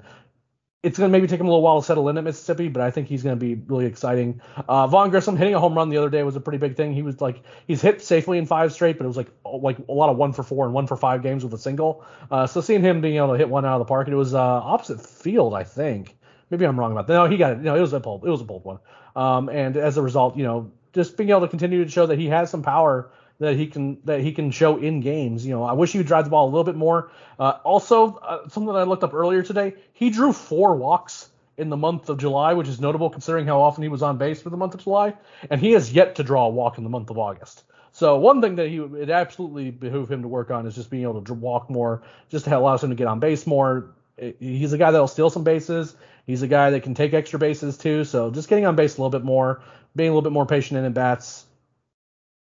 it's going to maybe take him a little while to settle in at Mississippi, but I think he's going to be really exciting. Uh, Vaughn Grissom hitting a home run the other day was a pretty big thing. He was like he's hit safely in five straight, but it was like like a lot of one for four and one for five games with a single. Uh, so seeing him being able to hit one out of the park, and it was uh, opposite field, I think. Maybe I'm wrong about that. No, he got it. No, it was a bold. It was a bold one. Um, and as a result, you know, just being able to continue to show that he has some power that he can that he can show in games. You know, I wish he would drive the ball a little bit more. Uh, also, uh, something that I looked up earlier today, he drew four walks in the month of July, which is notable considering how often he was on base for the month of July, and he has yet to draw a walk in the month of August. So one thing that he it absolutely behoove him to work on is just being able to walk more, just to allows him to get on base more. He's a guy that'll steal some bases. He's a guy that can take extra bases too. So just getting on base a little bit more, being a little bit more patient in at bats,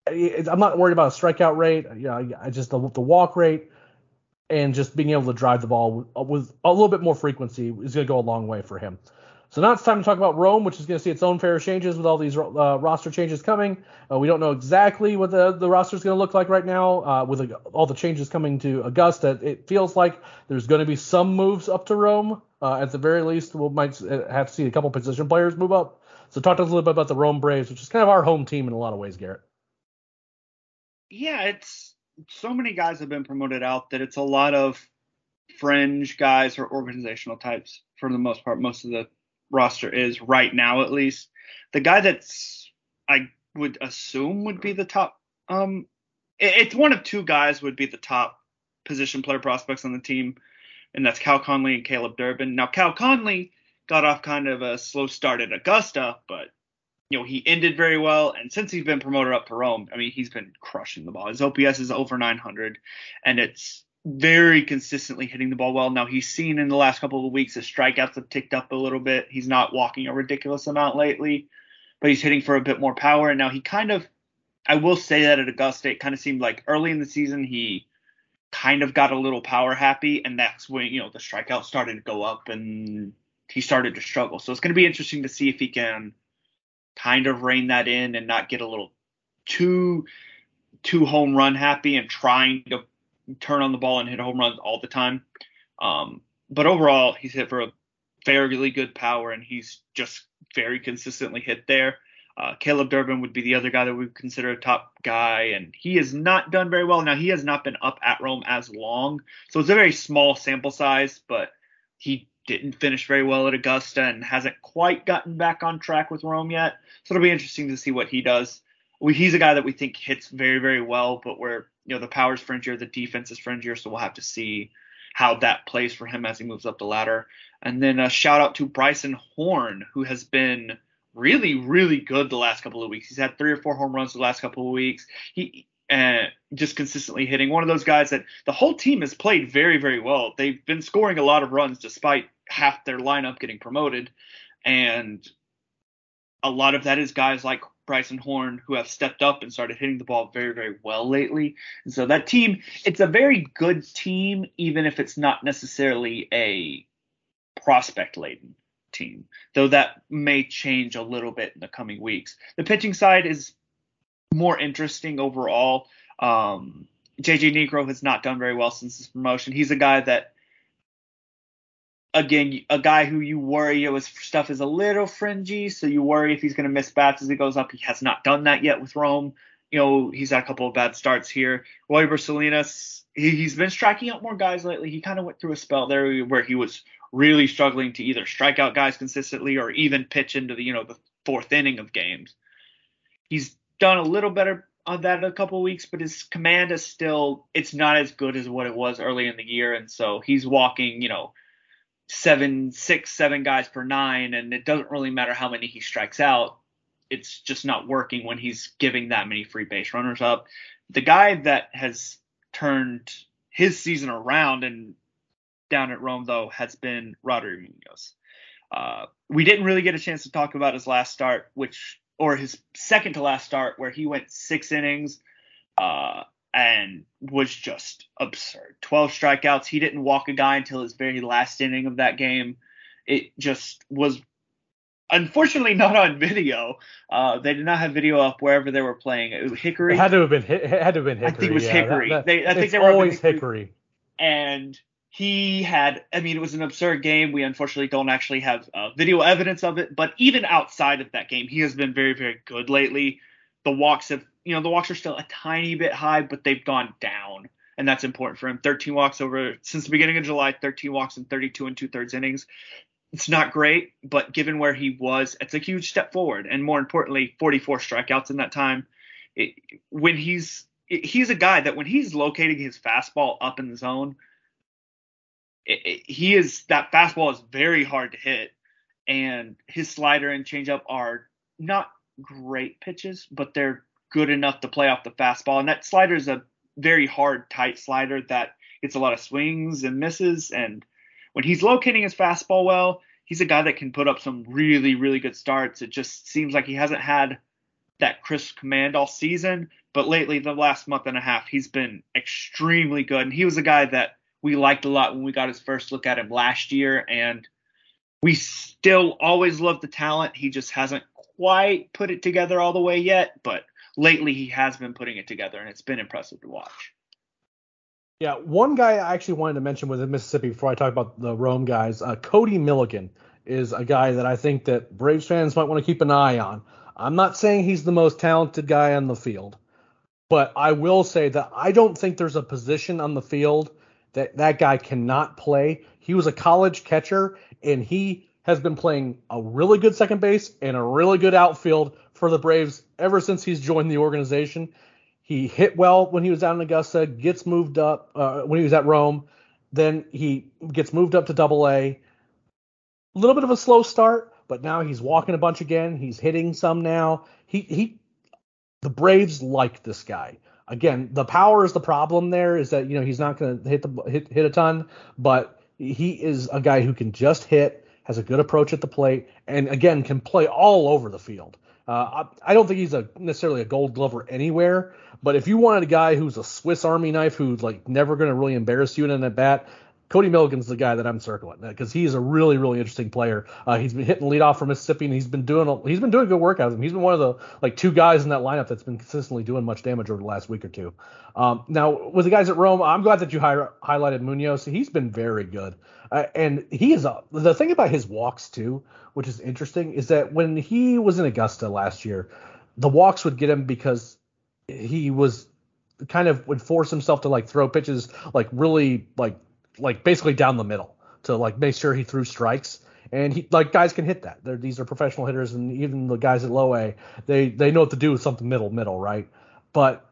I'm not worried about a strikeout rate. You know, I just the, the walk rate and just being able to drive the ball with, with a little bit more frequency is going to go a long way for him. So now it's time to talk about Rome, which is going to see its own fair changes with all these uh, roster changes coming. Uh, we don't know exactly what the, the roster is going to look like right now uh, with uh, all the changes coming to Augusta. It feels like there's going to be some moves up to Rome. Uh, at the very least, we might uh, have to see a couple position players move up. So talk to us a little bit about the Rome Braves, which is kind of our home team in a lot of ways, Garrett yeah, it's so many guys have been promoted out that it's a lot of fringe guys or organizational types for the most part. Most of the roster is right now, at least. The guy that's I would assume would be the top. Um, it's one of two guys would be the top position player prospects on the team, and that's Cal Conley and Caleb Durbin. Now, Cal Conley got off kind of a slow start at Augusta, but you know, he ended very well. And since he's been promoted up to Rome, I mean, he's been crushing the ball. His OPS is over 900, and it's very consistently hitting the ball well. Now he's seen in the last couple of weeks his strikeouts have ticked up a little bit. He's not walking a ridiculous amount lately, but he's hitting for a bit more power. And now he kind of, I will say that at Augusta, it kind of seemed like early in the season he kind of got a little power happy, and that's when you know the strikeouts started to go up and he started to struggle. So it's going to be interesting to see if he can kind of rein that in and not get a little too too home run happy and trying to turn on the ball and hit home runs all the time. Um, but overall, he's hit for a fairly good power, and he's just very consistently hit there. Uh, Caleb Durbin would be the other guy that we consider a top guy, and he has not done very well. Now he has not been up at Rome as long, so it's a very small sample size, but he didn't finish very well at Augusta and hasn't quite gotten back on track with Rome yet. So it'll be interesting to see what he does. We, he's a guy that we think hits very, very well, but where you know the power's fringier, the defense is fringier, so we'll have to see how that plays for him as he moves up the ladder. And then a shout out to Bryson Horne, who has been really, really good the last couple of weeks. He's had three or four home runs the last couple of weeks. He and just consistently hitting. One of those guys that the whole team has played very, very well. They've been scoring a lot of runs despite half their lineup getting promoted, and a lot of that is guys like Bryson Horne who have stepped up and started hitting the ball very, very well lately. And so that team, it's a very good team, even if it's not necessarily a prospect laden team, though that may change a little bit in the coming weeks. The pitching side is more interesting overall. Um, JJ Niekro has not done very well since his promotion. He's a guy that, again, a guy who you worry his stuff is a little fringy, so you worry if he's going to miss bats as he goes up. He has not done that yet with Rome. You know, he's had a couple of bad starts here. Roy Salinas, he, has been striking out more guys lately. He kind of went through a spell there where he was really struggling to either strike out guys consistently or even pitch into the, you know, the fourth inning of games. He's done a little better on that in a couple weeks, but his command is still it's not as good as what it was early in the year, and so he's walking, you know, seven, six, seven guys per nine, and it doesn't really matter how many he strikes out. It's just not working when he's giving that many free base runners up. The guy that has turned his season around and down at Rome though has been Roddery Munoz. Uh, we didn't really get a chance to talk about his last start, which or his second to last start where he went six innings uh, and was just absurd. 12 strikeouts. He didn't walk a guy until his very last inning of that game. It just was unfortunately not on video. Uh, they did not have video up wherever they were playing. It Hickory. It had to have been. It had to have been Hickory. I think it was yeah, Hickory. That, that, they, I think they were always Hickory. Hickory. And he had i mean it was an absurd game we unfortunately don't actually have uh, video evidence of it but even outside of that game he has been very very good lately the walks have you know the walks are still a tiny bit high but they've gone down and that's important for him. 13 walks over since the beginning of july 13 walks in 32 and two thirds innings. It's not great but given where he was it's a huge step forward. And more importantly 44 strikeouts in that time. It, when he's he's a guy that when he's locating his fastball up in the zone it, he is that fastball is very hard to hit, and his slider and changeup are not great pitches, but they're good enough to play off the fastball. And that slider is a very hard, tight slider that gets a lot of swings and misses. And when he's locating his fastball well, he's a guy that can put up some really, really good starts. It just seems like he hasn't had that crisp command all season, but lately, the last month and a half, he's been extremely good. And he was a guy that we liked a lot when we got his first look at him last year, and we still always love the talent. He just hasn't quite put it together all the way yet, but lately he has been putting it together, and it's been impressive to watch. Yeah, one guy I actually wanted to mention was in Mississippi before I talk about the Rome guys. Uh, Cody Milligan is a guy that I think that Braves fans might want to keep an eye on. I'm not saying he's the most talented guy on the field, but I will say that I don't think there's a position on the field that that guy cannot play. He was a college catcher and he has been playing a really good second base and a really good outfield for the Braves ever since he's joined the organization. He hit well when he was down in Augusta, gets moved up uh, when he was at Rome, then he gets moved up to Double A. A little bit of a slow start, but now he's walking a bunch again. He's hitting some now. He he, the Braves like this guy. again, the power is the problem. There is that you know he's not going to hit the hit hit a ton, but he is a guy who can just hit, has a good approach at the plate, and again can play all over the field. Uh, I, I, don't think he's a necessarily a Gold Glover anywhere, but if you wanted a guy who's a Swiss Army knife who's like never going to really embarrass you in at bat, Cody Milligan's the guy that I'm circling because he's a really, really interesting player. Uh, he's been hitting leadoff for Mississippi, and he's been doing he's been doing good work out of him. He's been one of the like two guys in that lineup that's been consistently doing much damage over the last week or two. Um, now with the guys at Rome, I'm glad that you hi- highlighted Munoz. He's been very good, uh, and he is a, the thing about his walks too, which is interesting, is that when he was in Augusta last year, the walks would get him because he was kind of would force himself to like throw pitches like really like like basically down the middle to like make sure he threw strikes. And he like guys can hit that. They're, these are professional hitters, and even the guys at low A, they they know what to do with something middle middle, right? But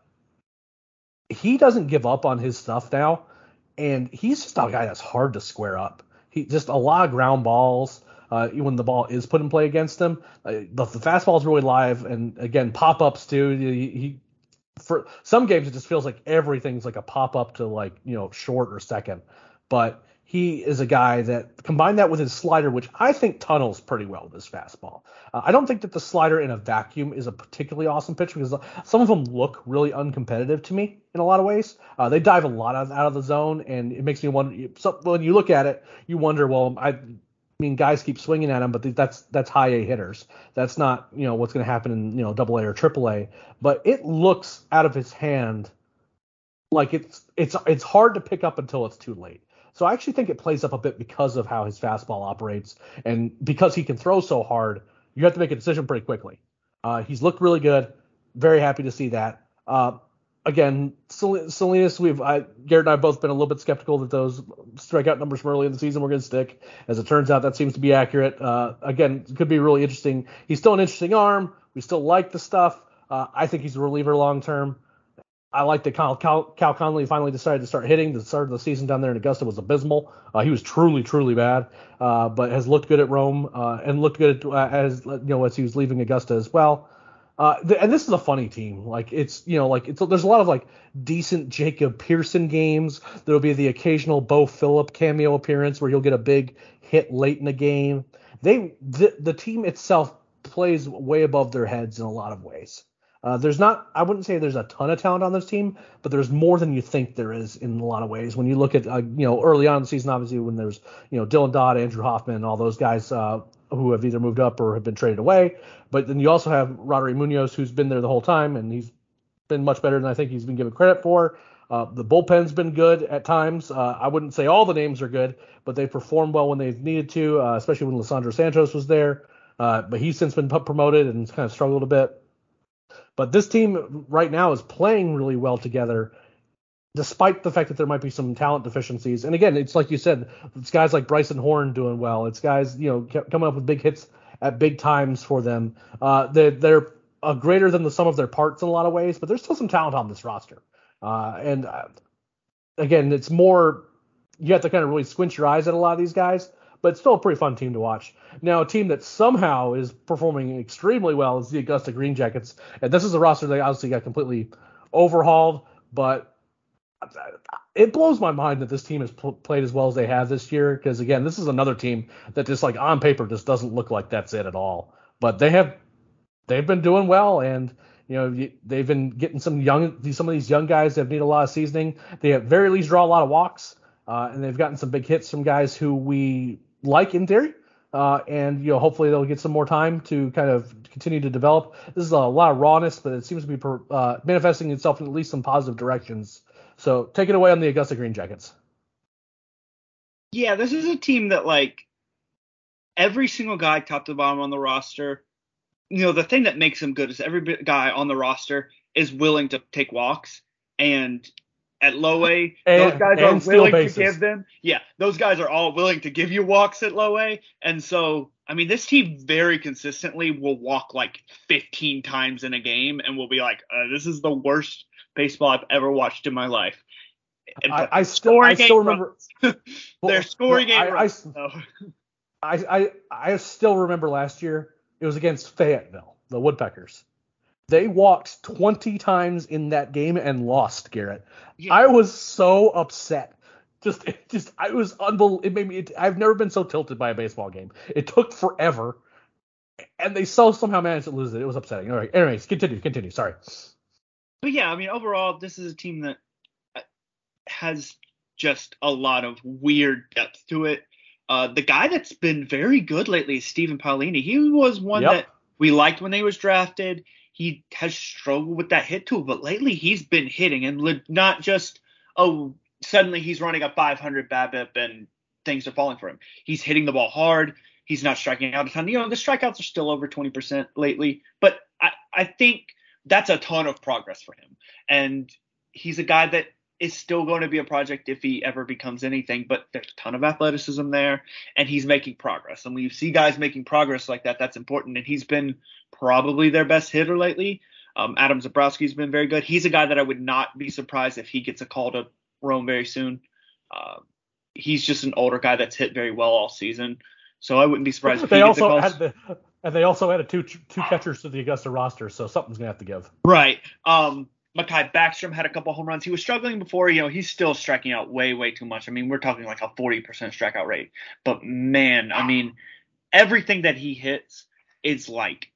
he doesn't give up on his stuff now, and he's just a guy that's hard to square up. He just a lot of ground balls. Uh, when the ball is put in play against him, uh, the, the fastball is really live, and again pop ups too. He, he for some games it just feels like everything's like a pop up to like you know short or second but he is a guy that combine that with his slider, which I think tunnels pretty well with his fastball. Uh, I don't think that the slider in a vacuum is a particularly awesome pitch because some of them look really uncompetitive to me in a lot of ways. Uh, they dive a lot out, out of the zone, and it makes me wonder. So when you look at it, you wonder, well, I I mean, guys keep swinging at him, but that's that's high A hitters. That's not you know what's going to happen in you know Double A or Triple A. But it looks out of his hand like it's it's it's hard to pick up until it's too late. So I actually think it plays up a bit because of how his fastball operates, and because he can throw so hard, you have to make a decision pretty quickly. Uh, he's looked really good. Very happy to see that. Uh, again, Salinas, we've I, Garrett and I have both been a little bit skeptical that those strikeout numbers from early in the season were going to stick. As it turns out, that seems to be accurate. Uh, again, could be really interesting. He's still an interesting arm. We still like the stuff. Uh, I think he's a reliever long term. I like that Cal, Cal, Cal Conley finally decided to start hitting. The start of the season down there in Augusta was abysmal. Uh, he was truly, truly bad, uh, but has looked good at Rome uh, and looked good at, uh, as you know as he was leaving Augusta as well. Uh, and this is a funny team. Like it's you know like it's there's a lot of like decent Jacob Pearson games. There'll be the occasional Beau Philip cameo appearance where he'll get a big hit late in the game. They the, the team itself plays way above their heads in a lot of ways. Uh, there's not, I wouldn't say there's a ton of talent on this team, but there's more than you think there is in a lot of ways. When you look at, uh, you know, early on in the season, obviously when there's, you know, Dylan Dodd, Andrew Hoffman, all those guys uh, who have either moved up or have been traded away. But then you also have Roddery Munoz, who's been there the whole time, and he's been much better than I think he's been given credit for. Uh, the bullpen's been good at times. Uh, I wouldn't say all the names are good, but they performed well when they've needed to, uh, especially when Lisandro Santos was there. Uh, but he's since been promoted and kind of struggled a bit. But this team right now is playing really well together, despite the fact that there might be some talent deficiencies. And again, it's like you said, it's guys like Bryson Horne doing well. It's guys, you know, coming up with big hits at big times for them. Uh, they're, they're uh, greater than the sum of their parts in a lot of ways, but there's still some talent on this roster. Uh, and uh, again, it's more you have to kind of really squint your eyes at a lot of these guys but still a pretty fun team to watch. Now, a team that somehow is performing extremely well is the Augusta Green Jackets, and this is a roster they obviously got completely overhauled, but it blows my mind that this team has pl- played as well as they have this year. Because again, this is another team that just like on paper just doesn't look like that's it at all. But they have they've been doing well, and you know they've been getting some young some of these young guys that need a lot of seasoning. They at very least draw a lot of walks, uh, and they've gotten some big hits from guys who we like in theory. Uh, and you know, hopefully they'll get some more time to kind of continue to develop. This is a lot of rawness, but it seems to be per, uh, manifesting itself in at least some positive directions. So take it away on the Augusta Green Jackets. Yeah, this is a team that like every single guy top to bottom on the roster. You know, the thing that makes them good is every guy on the roster is willing to take walks and at low A. those guys are willing to give them. Yeah, those guys are all willing to give you walks at low A. And so, I mean, this team very consistently will walk like 15 times in a game and will be like, uh, this is the worst baseball I've ever watched in my life. I, I, still, I still remember. they're scoring well, I, I, I, I still remember last year. It was against Fayetteville, the Woodpeckers They walked 20 times in that game and lost, Garrett. Yeah. I was so upset. Just, just, I was unbelievable. It made me. It, I've never been so tilted by a baseball game. It took forever, and they so somehow managed to lose it. It was upsetting. All right. Anyways, continue, continue. Sorry. But yeah, I mean, overall, this is a team that uh, has just a lot of weird depth to it. Uh, the guy that's been very good lately is Stephen Paolini. He was one yep. that we liked when they was drafted. He has struggled with that hit tool, but lately he's been hitting and not just oh suddenly he's running a 500 BABIP and things are falling for him. He's hitting the ball hard. He's not striking out a ton. You know the strikeouts are still over 20% lately, but I, I think that's a ton of progress for him. And he's a guy that is still going to be a project if he ever becomes anything, but there's a ton of athleticism there and he's making progress. And when you see guys making progress like that, that's important. And he's been probably their best hitter lately. Um, Adam Zebrowski's been very good. He's a guy that I would not be surprised if he gets a call to Rome very soon. Uh, he's just an older guy that's hit very well all season. So I wouldn't be surprised if they he gets also a had the, and they also added two two catchers to the Augusta roster, so something's gonna have to give. Right. Um, Mahki Backstrom had a couple home runs. He was struggling before. You know, he's still striking out way, way too much. I mean, we're talking like a 40% strikeout rate. But man, I mean, everything that he hits is like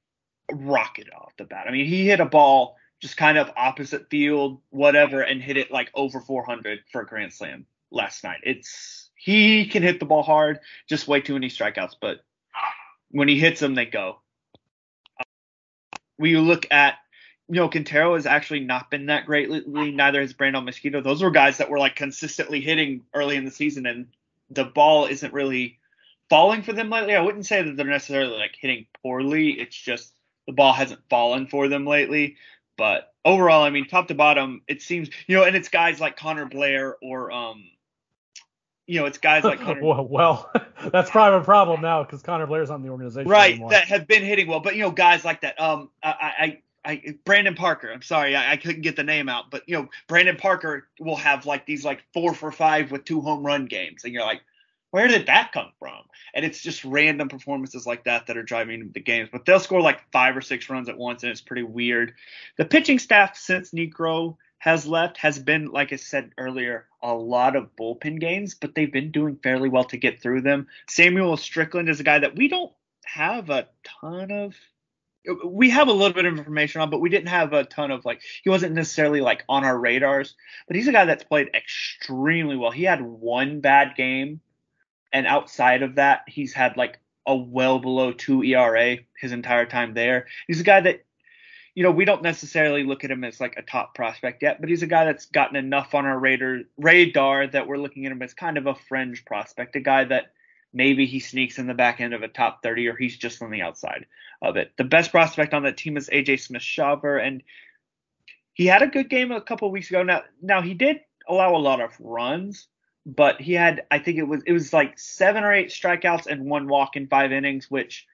rocket off the bat. I mean, he hit a ball just kind of opposite field, whatever, and hit it like over 400 for a grand slam last night. It's he can hit the ball hard, just way too many strikeouts. But when he hits them, they go. You look at you know, Quintero has actually not been that great lately. Neither has Brandol Mezquita. Those were guys that were like consistently hitting early in the season, and the ball isn't really falling for them lately. I wouldn't say that they're necessarily like hitting poorly. It's just the ball hasn't fallen for them lately. But overall, I mean, top to bottom, it seems you know, and it's guys like Connor Blair or um, you know, it's guys like Connor. well, well, that's probably a problem now because Connor Blair's on the organization. Right, anymore. that have been hitting well, but you know, guys like that. Um, I, I I, Brandon Parker. I'm sorry, I, I, couldn't get the name out, but you know, Brandon Parker will have like these like four for five with two home run games, and you're like, where did that come from? And it's just random performances like that that are driving the games. But they'll score like five or six runs at once, and it's pretty weird. The pitching staff since Niekro has left has been, like I said earlier, a lot of bullpen games, but they've been doing fairly well to get through them. Samuel Strickland is a guy that we don't have a ton of we have a little bit of information on, but we didn't have a ton of like he wasn't necessarily like on our radars. But he's a guy that's played extremely well. He had one bad game, and outside of that, he's had like a well below two ERA his entire time there. He's a guy that you know we don't necessarily look at him as like a top prospect yet, but he's a guy that's gotten enough on our radar radar that we're looking at him as kind of a fringe prospect, a guy that maybe he sneaks in the back end of a top 30 or he's just on the outside of it. The best prospect on that team is AJ Smith-Shawver, and he had a good game a couple weeks ago. Now, now he did allow a lot of runs, but he had I think it was it was like seven or eight strikeouts and one walk in five innings, which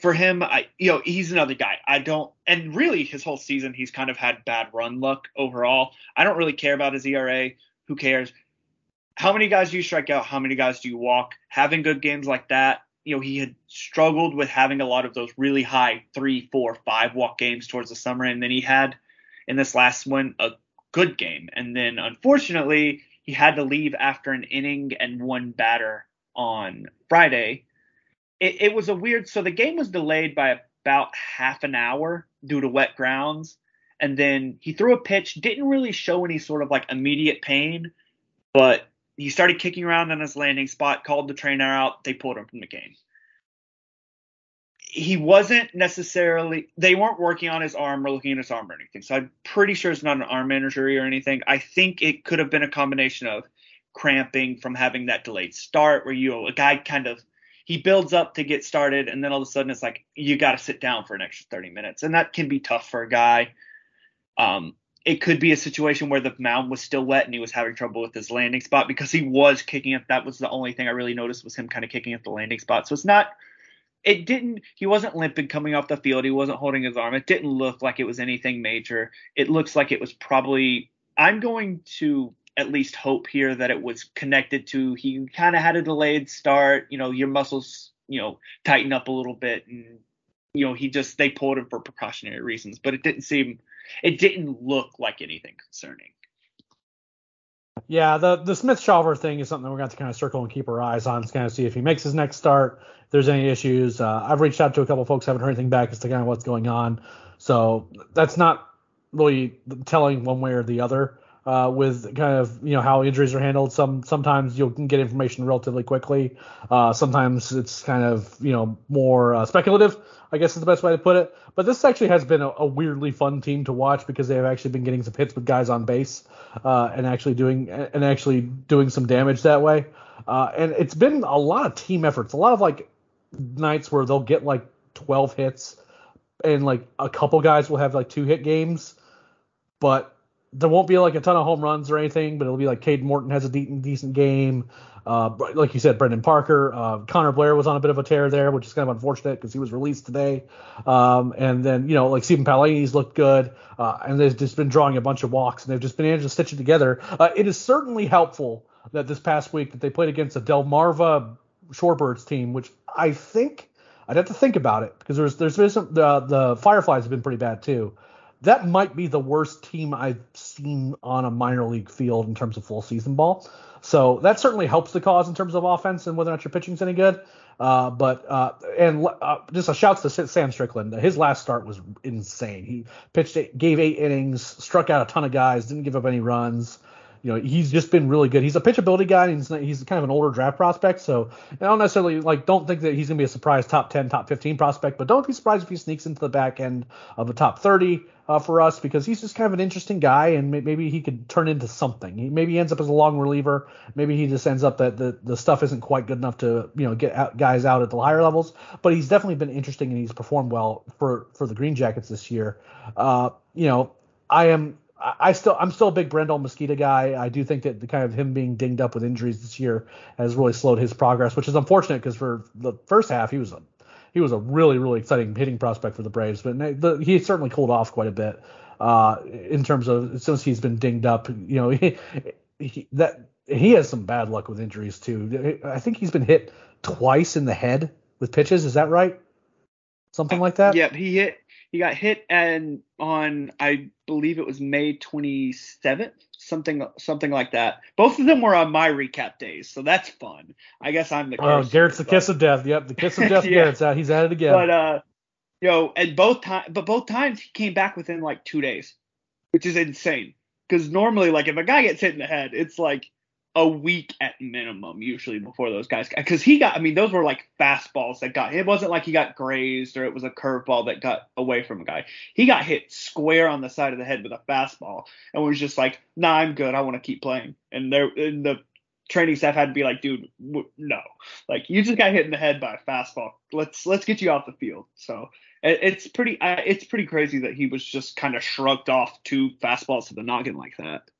for him, I you know he's another guy. I don't and really his whole season he's kind of had bad run luck overall. I don't really care about his ERA. Who cares? How many guys do you strike out? How many guys do you walk? Having good games like that, you know, he had struggled with having a lot of those really high three, four, five walk games towards the summer, and then he had in this last one a good game, and then unfortunately he had to leave after an inning and one batter on Friday. It, it was a weird. So the game was delayed by about half an hour due to wet grounds, and then he threw a pitch, didn't really show any sort of like immediate pain, but he started kicking around on his landing spot, called the trainer out. They pulled him from the game. He wasn't necessarily, they weren't working on his arm or looking at his arm or anything. So I'm pretty sure it's not an arm injury or anything. I think it could have been a combination of cramping from having that delayed start where you, a guy kind of, he builds up to get started and then all of a sudden it's like, you got to sit down for an extra 30 minutes. And that can be tough for a guy. Um, it could be a situation where the mound was still wet and he was having trouble with his landing spot because he was kicking it. That was the only thing I really noticed was him kind of kicking at the landing spot. So it's not, it didn't, he wasn't limping coming off the field. He wasn't holding his arm. It didn't look like it was anything major. It looks like it was probably, I'm going to at least hope here that it was connected to, he kind of had a delayed start. You know, your muscles, you know, tighten up a little bit and you know he just they pulled him for precautionary reasons, but it didn't seem it didn't look like anything concerning. Yeah, the the Smith Shawver thing is something we're going to, kind of circle and keep our eyes on to kind of see if he makes his next start. If there's any issues, uh, I've reached out to a couple folks, haven't heard anything back as to kind of what's going on. So that's not really telling one way or the other uh, with kind of you know how injuries are handled. Some sometimes you can get information relatively quickly. Uh, sometimes it's kind of you know more uh, speculative. I guess is the best way to put it. But this actually has been a, a, weirdly fun team to watch because they have actually been getting some hits with guys on base uh, and actually doing and actually doing some damage that way. Uh, and it's been a lot of team efforts. A lot of like nights where they'll get like 12 hits and like a couple guys will have like two hit games, but there won't be like a ton of home runs or anything, but it'll be like Kadon Morton has a decent decent game. Uh, like you said, Brandon Parker, uh, Connor Blair was on a bit of a tear there, which is kind of unfortunate because he was released today. Um, and then you know like Stephen Paolini looked good, uh, and they've just been drawing a bunch of walks, and they've just been able to stitch it together. Uh, it is certainly helpful that this past week that they played against a Delmarva Shorebirds team, which I think I'd have to think about it because there's there's been some the the Fireflies have been pretty bad too that might be the worst team I've seen on a minor league field in terms of full season ball. So that certainly helps the cause in terms of offense and whether or not your pitching's any good. Uh, but uh, and uh, just a shout to Sam Strickland. His last start was insane. He pitched, eight, gave eight innings, struck out a ton of guys, didn't give up any runs you know, he's just been really good. He's a pitchability guy. And he's he's kind of an older draft prospect, so I don't necessarily like don't think that he's gonna be a surprise top 10, top 15 prospect, but don't be surprised if he sneaks into the back end of a top 30 uh, for us because he's just kind of an interesting guy and maybe he could turn into something. He, maybe he ends up as a long reliever. Maybe he just ends up that the, the stuff isn't quite good enough to you know get out, guys out at the higher levels. But he's definitely been interesting and he's performed well for for the Green Jackets this year. Uh, you know, I am I still I'm still a big Brandol Mezquita guy. I do think that the kind of him being dinged up with injuries this year has really slowed his progress, which is unfortunate because for the first half he was a he was a really really exciting hitting prospect for the Braves, but the, he certainly cooled off quite a bit uh, in terms of since he's been dinged up. You know he, he, that he has some bad luck with injuries too. I think he's been hit twice in the head with pitches. Is that right? Something like that. Yep, he hit he got hit and on I believe it was May 27th, something something like that. Both of them were on my recap days, so that's fun. I guess I'm the. Oh, Garrett's the but, kiss of death. Yep, the kiss of death. yeah. Garrett's out. He's at it again. But uh, you know, and both times, but both times he came back within like two days, which is insane. Because normally, like if a guy gets hit in the head, it's like a week at minimum usually before those guys because he got I mean those were like fastballs that got it wasn't like he got grazed or it was a curveball that got away from a guy. He got hit square on the side of the head with a fastball and was just like nah I'm good. I want to keep playing. And there and the training staff had to be like dude w- no. Like you just got hit in the head by a fastball. Let's let's get you off the field. So it, it's pretty uh, it's pretty crazy that he was just kind of shrugged off two fastballs to the noggin like that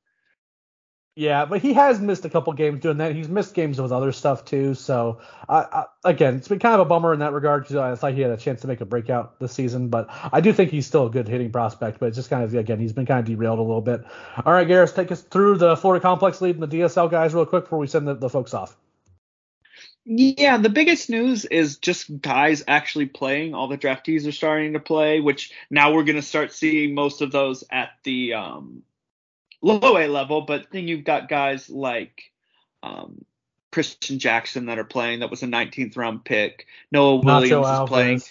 yeah, but he has missed a couple games doing that. He's missed games with other stuff too. So uh, again, it's been kind of a bummer in that regard because I thought he had a chance to make a breakout this season. But I do think he's still a good hitting prospect. But it's just kind of again, he's been kind of derailed a little bit. All right, Garrett, take us through the Florida Complex League and the DSL guys real quick before we send the, the folks off. Yeah, the biggest news is just guys actually playing. All the draftees are starting to play, which now we're going to start seeing most of those at the um, low A level, but then you've got guys like um, Christian Jackson that are playing. That was a 19th round pick. Noah Williams Nacho is Alvarez. playing.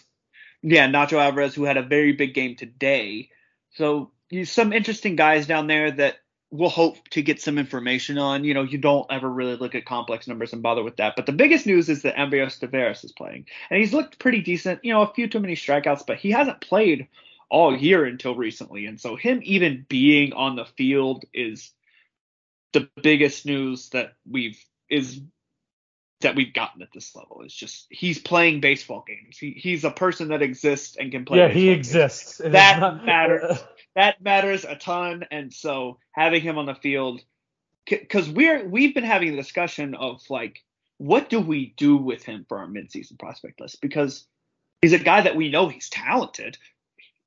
Yeah, Nacho Alvarez, who had a very big game today. So you some interesting guys down there that we'll hope to get some information on. You know, you don't ever really look at complex numbers and bother with that. But the biggest news is that Ambioris Tavarez is playing, and he's looked pretty decent. You know, a few too many strikeouts, but he hasn't played all year until recently. And so him even being on the field is the biggest news that we've is that we've gotten at this level. It's just he's playing baseball games. He he's a person that exists and can play. Yeah, he exists. That not... matters. that matters a ton. And so having him on the field, because we're we've been having a discussion of like, what do we do with him for our midseason prospect list? Because he's a guy that we know he's talented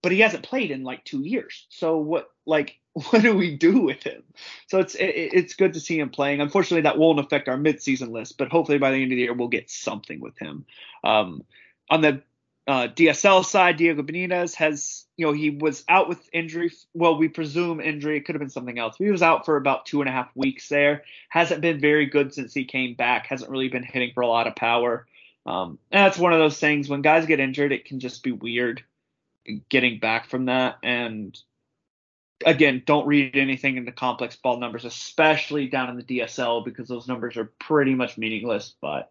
but he hasn't played in like two years. So what like what do we do with him? So it's it, it's good to see him playing. Unfortunately, that won't affect our midseason list, but hopefully by the end of the year we'll get something with him. Um, on the uh, DSL side, Diego Benitez has, you know, he was out with injury. Well, we presume injury. It could have been something else. He was out for about two and a half weeks there. Hasn't been very good since he came back. Hasn't really been hitting for a lot of power. Um, and that's one of those things when guys get injured, it can just be weird getting back from that. And again, don't read anything into complex ball numbers, especially down in the DSL, because those numbers are pretty much meaningless. But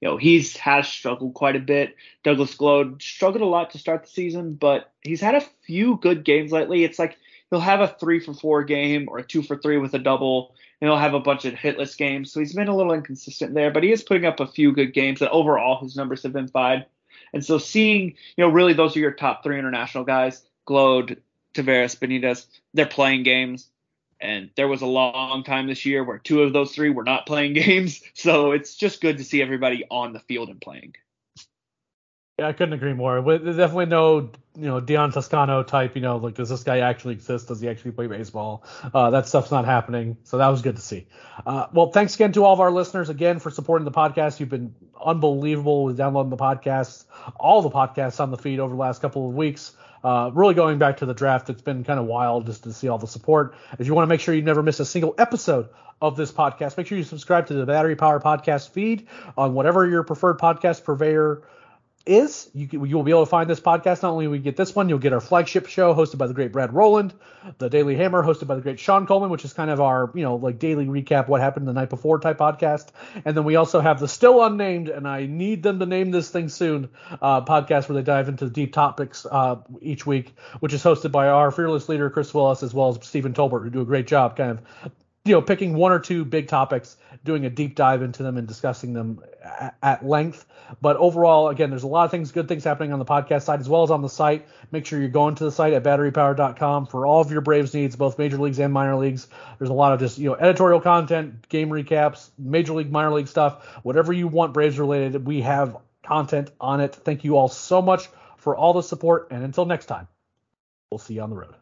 you know, he's has struggled quite a bit. Douglas Glod struggled a lot to start the season, but he's had a few good games lately. It's like he'll have a three for four game or a two for three with a double, and he'll have a bunch of hitless games. So he's been a little inconsistent there, but he is putting up a few good games, and overall his numbers have been fine. And so seeing, you know, really those are your top three international guys, Glod, Tavarez, Benitez, they're playing games. And there was a long time this year where two of those three were not playing games. So it's just good to see everybody on the field and playing. Yeah, I couldn't agree more. There's definitely no, you know, Dion Toscano type. You know, like does this guy actually exist? Does he actually play baseball? Uh, that stuff's not happening. So that was good to see. Uh, well, thanks again to all of our listeners again for supporting the podcast. You've been unbelievable with downloading the podcasts, all the podcasts on the feed over the last couple of weeks. Uh, really going back to the draft, it's been kind of wild just to see all the support. If you want to make sure you never miss a single episode of this podcast, make sure you subscribe to the Battery Power Podcast feed on whatever your preferred podcast purveyor is. You, you will be able to find this podcast. Not only we get this one, you'll get our flagship show hosted by the great Brad Rowland, the Daily Hammer hosted by the great Sean Coleman, which is kind of our you know like daily recap what happened the night before type podcast. And then we also have the still unnamed, and I need them to name this thing soon, uh, podcast where they dive into deep topics uh, each week, which is hosted by our fearless leader Kris Willis as well as Stephen Tolbert, who do a great job kind of you know, picking one or two big topics, doing a deep dive into them and discussing them at, at, length. But overall, again, there's a lot of things, good things happening on the podcast side as well as on the site. Make sure you're going to the site at batterypower.com for all of your Braves needs, both major leagues and minor leagues. There's a lot of just, you know, editorial content, game recaps, major league, minor league stuff, whatever you want Braves related. We have content on it. Thank you all so much for all the support. And until next time, we'll see you on the road.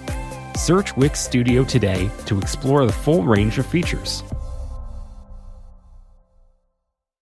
Search Wix Studio today to explore the full range of features.